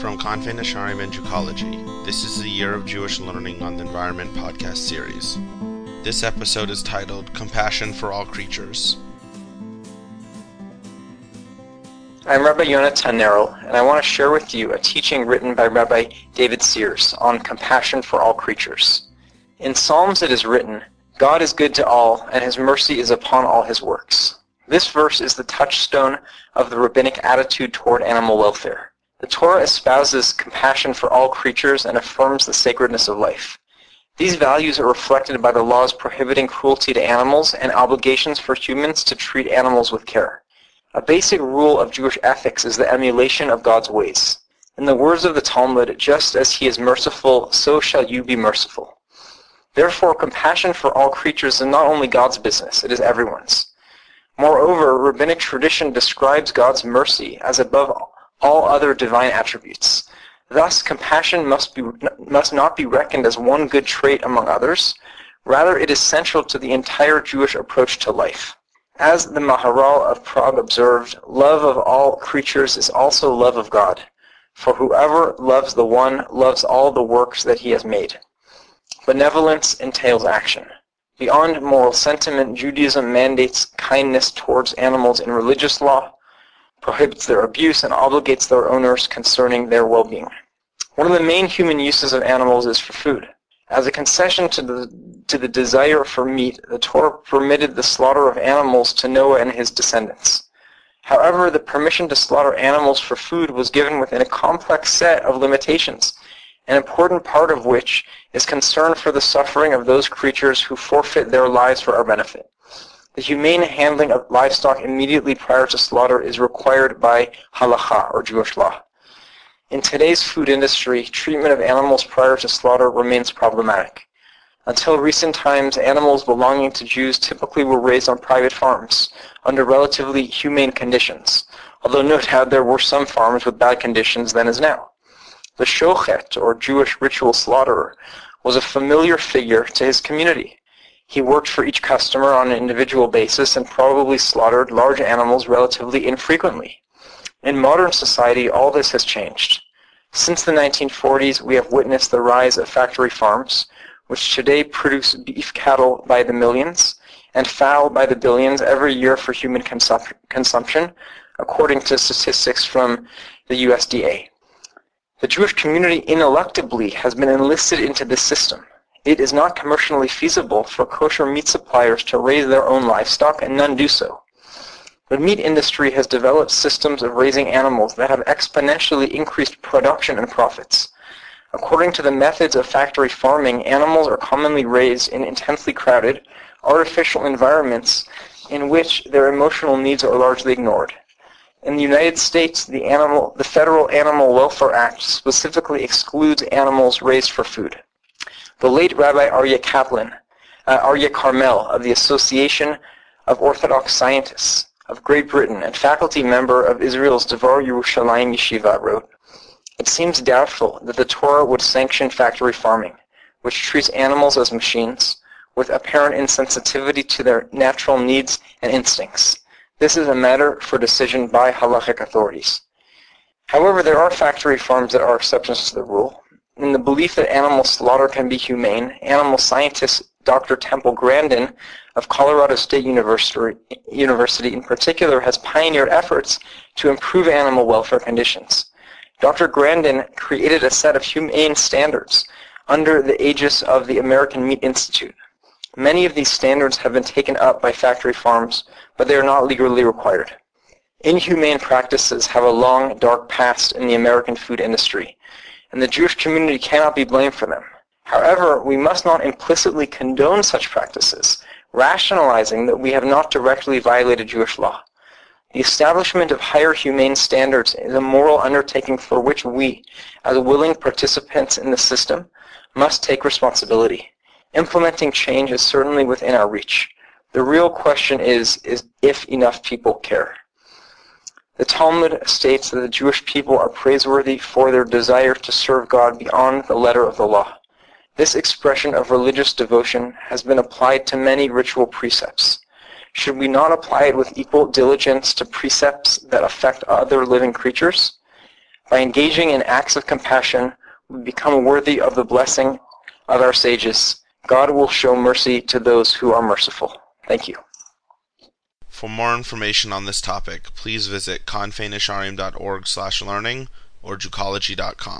From Kanfei Nesharim and Jewcology, this is the Year of Jewish Learning on the Environment podcast series. This episode is titled Compassion for All Creatures. I'm Rabbi Yonatan Neril, and I want to share with you a teaching written by Rabbi David Sears on compassion for all creatures. In Psalms it is written, God is good to all, and his mercy is upon all his works. This verse is the touchstone of the rabbinic attitude toward animal welfare. The Torah espouses compassion for all creatures and affirms the sacredness of life. These values are reflected by the laws prohibiting cruelty to animals and obligations for humans to treat animals with care. A basic rule of Jewish ethics is the emulation of God's ways. In the words of the Talmud, just as he is merciful, so shall you be merciful. Therefore, compassion for all creatures is not only God's business, it is everyone's. Moreover, rabbinic tradition describes God's mercy as above all other divine attributes. Thus, compassion must, be, must not be reckoned as one good trait among others. Rather, it is central to the entire Jewish approach to life. As the Maharal of Prague observed, love of all creatures is also love of God. For whoever loves the one loves all the works that he has made. Benevolence entails action. Beyond moral sentiment, Judaism mandates kindness towards animals in religious law, prohibits their abuse, and obligates their owners concerning their well-being. One of the main human uses of animals is for food. As a concession to the, to the desire for meat, the Torah permitted the slaughter of animals to Noah and his descendants. However, the permission to slaughter animals for food was given within a complex set of limitations an important part of which is concern for the suffering of those creatures who forfeit their lives for our benefit. The humane handling of livestock immediately prior to slaughter is required by halacha, or Jewish law. In today's food industry, treatment of animals prior to slaughter remains problematic. Until recent times, animals belonging to Jews typically were raised on private farms under relatively humane conditions, although no doubt there were some farms with bad conditions then as now. The shochet, or Jewish ritual slaughterer, was a familiar figure to his community. He worked for each customer on an individual basis and probably slaughtered large animals relatively infrequently. In modern society, all this has changed. Since the 1940s, we have witnessed the rise of factory farms, which today produce beef cattle by the millions and fowl by the billions every year for human consum- consumption, according to statistics from the USDA. The Jewish community ineluctably has been enlisted into this system. It is not commercially feasible for kosher meat suppliers to raise their own livestock, and none do so. The meat industry has developed systems of raising animals that have exponentially increased production and profits. According to the methods of factory farming, animals are commonly raised in intensely crowded, artificial environments in which their emotional needs are largely ignored. In the United States, the, animal, the Federal Animal Welfare Act specifically excludes animals raised for food. The late Rabbi Aryeh Kaplan, uh, Aryeh Carmel of the Association of Orthodox Scientists of Great Britain and faculty member of Israel's Devar Yerushalayim Yeshiva wrote, It seems doubtful that the Torah would sanction factory farming, which treats animals as machines, with apparent insensitivity to their natural needs and instincts this is a matter for decision by halachic authorities. However, there are factory farms that are exceptions to the rule. In the belief that animal slaughter can be humane, animal scientist Dr. Temple Grandin of Colorado State University, in particular has pioneered efforts to improve animal welfare conditions. Dr. Grandin created a set of humane standards under the aegis of the American Meat Institute. Many of these standards have been taken up by factory farms, but they are not legally required. Inhumane practices have a long, dark past in the American food industry, and the Jewish community cannot be blamed for them. However, we must not implicitly condone such practices, rationalizing that we have not directly violated Jewish law. The establishment of higher humane standards is a moral undertaking for which we, as willing participants in the system, must take responsibility. Implementing change is certainly within our reach. The real question is, is if enough people care. The Talmud states that the Jewish people are praiseworthy for their desire to serve God beyond the letter of the law. This expression of religious devotion has been applied to many ritual precepts. Should we not apply it with equal diligence to precepts that affect other living creatures? By engaging in acts of compassion, we become worthy of the blessing of our sages. God will show mercy to those who are merciful. Thank you. For more information on this topic, please visit canfeinesharim.org/learning or jewcology.com.